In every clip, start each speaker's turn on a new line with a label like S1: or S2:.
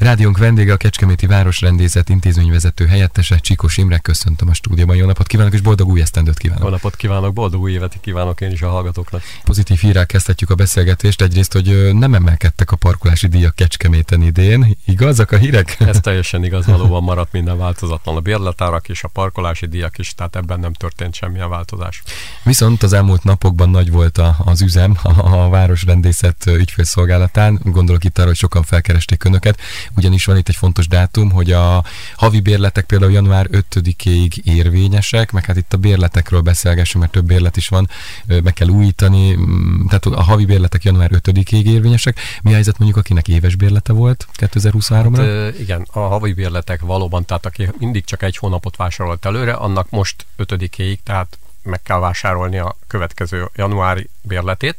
S1: Rádiónk vendége a Kecskeméti Városrendészet intézményvezető helyettese Csikos Imre. Köszöntöm a stúdióban. Jó napot kívánok és boldog új esztendőt kívánok.
S2: Jó napot kívánok, boldog új évet kívánok én is a hallgatóknak.
S1: Pozitív hírrel kezdhetjük a beszélgetést. Egyrészt, hogy nem emelkedtek a parkolási díjak Kecskeméten idén. Igazak a hírek?
S2: Ez teljesen igaz, valóban maradt minden változatlan. A bérletárak és a parkolási díjak is, tehát ebben nem történt semmilyen változás.
S1: Viszont az elmúlt napokban nagy volt a, az üzem a, a Városrendészet ügyfélszolgálatán. Gondolok itt arra, hogy sokan felkeresték önöket ugyanis van itt egy fontos dátum, hogy a havi bérletek például január 5-ig érvényesek, meg hát itt a bérletekről beszélgessünk, mert több bérlet is van, meg kell újítani, tehát a havi bérletek január 5-ig érvényesek. Mi a helyzet mondjuk, akinek éves bérlete volt 2023-ra?
S2: Hát, igen, a havi bérletek valóban, tehát aki mindig csak egy hónapot vásárolt előre, annak most 5-ig, tehát meg kell vásárolni a következő januári bérletét.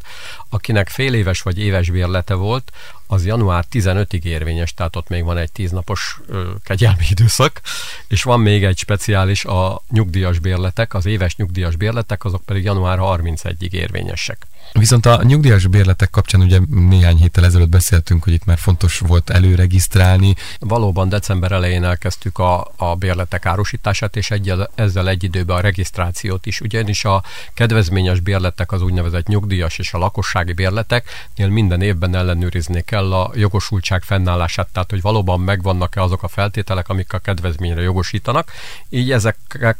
S2: Akinek fél éves vagy éves bérlete volt, az január 15-ig érvényes, tehát ott még van egy tíznapos kegyelmi időszak, és van még egy speciális a nyugdíjas bérletek, az éves nyugdíjas bérletek, azok pedig január 31-ig érvényesek.
S1: Viszont a nyugdíjas bérletek kapcsán ugye néhány héttel ezelőtt beszéltünk, hogy itt már fontos volt előregisztrálni.
S2: Valóban december elején elkezdtük a, a bérletek árusítását, és egyel, ezzel egy időben a regisztrációt is. Ugyanis a kedvezményes bérletek, az úgynevezett nyugdíjas és a lakossági bérleteknél minden évben ellenőrizni kell a jogosultság fennállását, tehát hogy valóban megvannak-e azok a feltételek, amik a kedvezményre jogosítanak. Így ezek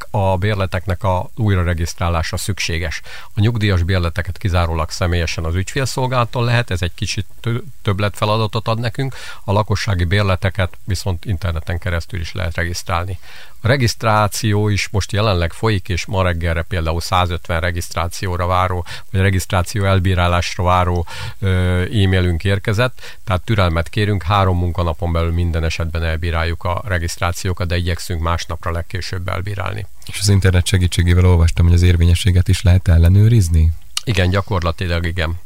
S2: a bérleteknek a újra regisztrálása szükséges. A nyugdíjas bérleteket kizárólag kizárólag személyesen az ügyfélszolgálaton lehet, ez egy kicsit többlet feladatot ad nekünk, a lakossági bérleteket viszont interneten keresztül is lehet regisztrálni. A regisztráció is most jelenleg folyik, és ma reggelre például 150 regisztrációra váró, vagy regisztráció elbírálásra váró e-mailünk érkezett, tehát türelmet kérünk, három munkanapon belül minden esetben elbíráljuk a regisztrációkat, de igyekszünk másnapra legkésőbb elbírálni.
S1: És az internet segítségével olvastam, hogy az érvényességet is lehet ellenőrizni?
S2: Igen, gyakorlatilag igen.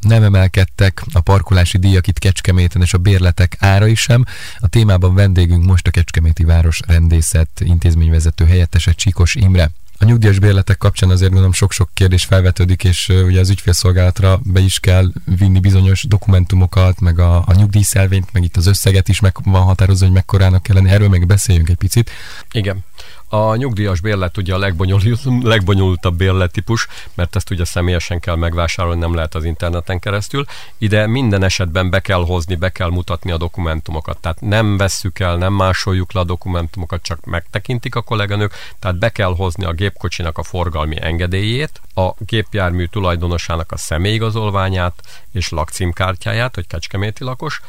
S1: Nem emelkedtek a parkolási díjak itt Kecskeméten és a bérletek árai sem. A témában vendégünk most a Kecskeméti Város Rendészet intézményvezető helyettese Csíkos Imre. A nyugdíjas bérletek kapcsán azért gondolom sok-sok kérdés felvetődik, és ugye az ügyfélszolgálatra be is kell vinni bizonyos dokumentumokat, meg a, a nyugdíjszelvényt, meg itt az összeget is meg van határozva, hogy mekkorának kellene. Erről még beszéljünk egy picit.
S2: Igen. A nyugdíjas bérlet ugye a legbonyolult, legbonyolultabb bérlettípus, mert ezt ugye személyesen kell megvásárolni, nem lehet az interneten keresztül. Ide minden esetben be kell hozni, be kell mutatni a dokumentumokat. Tehát nem vesszük el, nem másoljuk le a dokumentumokat, csak megtekintik a kolléganők, tehát be kell hozni a gépkocsinak a forgalmi engedélyét, a gépjármű tulajdonosának a személyigazolványát és lakcímkártyáját, hogy kecskeméti lakos,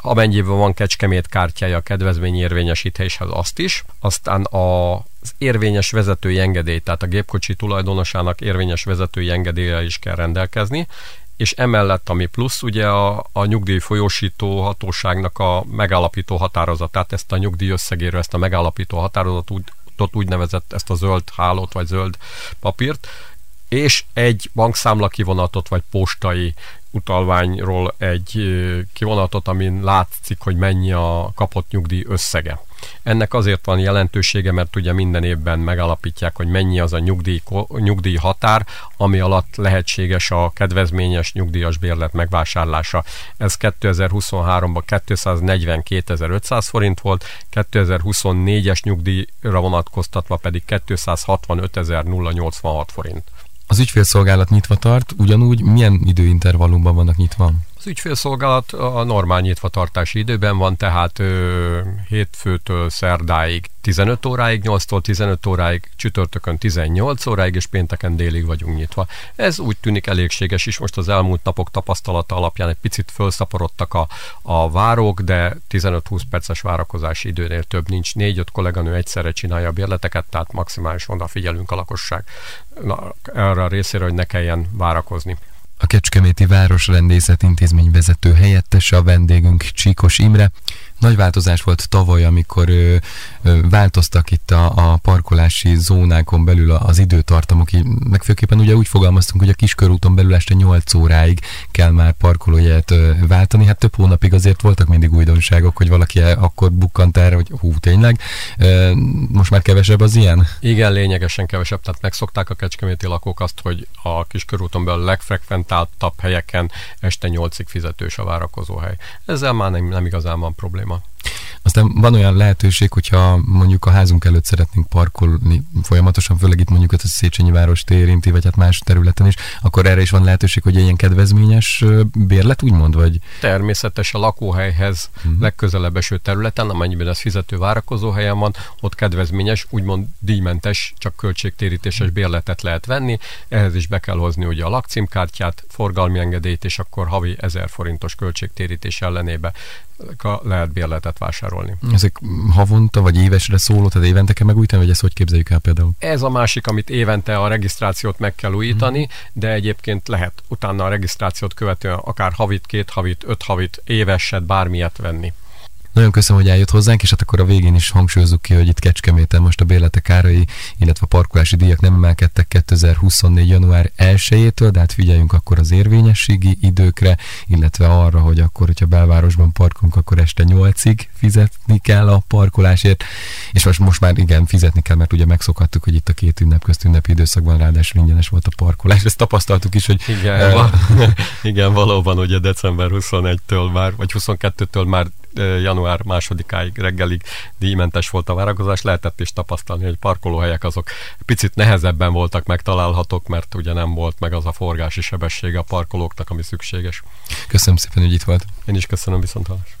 S2: amennyiben van Kecskemét kártyája a kedvezményérvényesítéshez azt is, aztán a az érvényes vezetői engedély, tehát a gépkocsi tulajdonosának érvényes vezetői engedélye is kell rendelkezni, és emellett, ami plusz, ugye a, a nyugdíj folyósító hatóságnak a megállapító határozatát, ezt a nyugdíj összegéről, ezt a megállapító határozatot úgy, úgynevezett ezt a zöld hálót, vagy zöld papírt, és egy bankszámla kivonatot, vagy postai utalványról egy kivonatot, amin látszik, hogy mennyi a kapott nyugdíj összege. Ennek azért van jelentősége, mert ugye minden évben megalapítják, hogy mennyi az a nyugdíj, nyugdíj határ, ami alatt lehetséges a kedvezményes nyugdíjas bérlet megvásárlása. Ez 2023-ban 242.500 forint volt, 2024-es nyugdíjra vonatkoztatva pedig 265.086 forint.
S1: Az ügyfélszolgálat nyitva tart, ugyanúgy milyen időintervallumban vannak nyitva?
S2: Ügyfélszolgálat a normál nyitvatartási időben van, tehát ö, hétfőtől szerdáig 15 óráig, 8-tól 15 óráig, csütörtökön 18 óráig, és pénteken délig vagyunk nyitva. Ez úgy tűnik elégséges is, most az elmúlt napok tapasztalata alapján egy picit felszaporodtak a, a várók, de 15-20 perces várakozási időnél több nincs. 4-5 kolléganő egyszerre csinálja a bérleteket, tehát maximálisan odafigyelünk a lakosság na, erre a részére, hogy ne kelljen várakozni.
S1: A Kecskeméti Városrendészet intézmény vezető helyettese a vendégünk Csíkos Imre. Nagy változás volt tavaly, amikor ö, ö, változtak itt a, a parkolási zónákon belül az időtartamok, meg főképpen ugye úgy fogalmaztunk, hogy a kiskörúton belül este 8 óráig kell már parkolóját ö, váltani. Hát több hónapig azért voltak mindig újdonságok, hogy valaki akkor bukkant erre, hogy hú, tényleg. Ö, most már kevesebb az ilyen?
S2: Igen, lényegesen kevesebb. Tehát megszokták a kecskeméti lakók azt, hogy a kiskörúton belül legfrekventáltabb helyeken este 8-ig fizetős a várakozóhely. Ezzel már nem, nem igazán van probléma.
S1: Aztán van olyan lehetőség, hogyha mondjuk a házunk előtt szeretnénk parkolni folyamatosan, főleg itt mondjuk a Széchenyi várost érinti, vagy hát más területen is, akkor erre is van lehetőség, hogy ilyen kedvezményes bérlet, úgymond, vagy?
S2: Természetes a lakóhelyhez uh-huh. legközelebb eső területen, amennyiben ez fizető várakozó helyen van, ott kedvezményes, úgymond díjmentes, csak költségtérítéses bérletet lehet venni. Ehhez is be kell hozni ugye a lakcímkártyát, forgalmi engedélyt, és akkor havi 1000 forintos költségtérítés ellenébe lehet bérletet vásárolni.
S1: Ezek havonta vagy évesre szóló, tehát évente kell megújítani, vagy ezt hogy képzeljük el például?
S2: Ez a másik, amit évente a regisztrációt meg kell újítani, hmm. de egyébként lehet utána a regisztrációt követően akár havit, két havit, öt havit, éveset, bármilyet venni.
S1: Nagyon köszönöm, hogy eljött hozzánk, és hát akkor a végén is hangsúlyozzuk ki, hogy itt Kecskeméten most a bérletek árai, illetve a parkolási díjak nem emelkedtek 2024. január 1-től, de hát figyeljünk akkor az érvényességi időkre, illetve arra, hogy akkor, hogyha belvárosban parkolunk, akkor este 8-ig fizetni kell a parkolásért, és most, most már igen, fizetni kell, mert ugye megszokhattuk, hogy itt a két ünnep közt ünnepi időszakban ráadásul ingyenes volt a parkolás. Ezt tapasztaltuk is, hogy...
S2: Igen, uh, igen valóban ugye december 21-től már, vagy 22-től már január másodikáig reggelig díjmentes volt a várakozás, lehetett is tapasztalni, hogy parkolóhelyek azok picit nehezebben voltak megtalálhatók, mert ugye nem volt meg az a forgási sebessége a parkolóknak, ami szükséges.
S1: Köszönöm szépen, hogy itt volt.
S2: Én is köszönöm viszont hallás.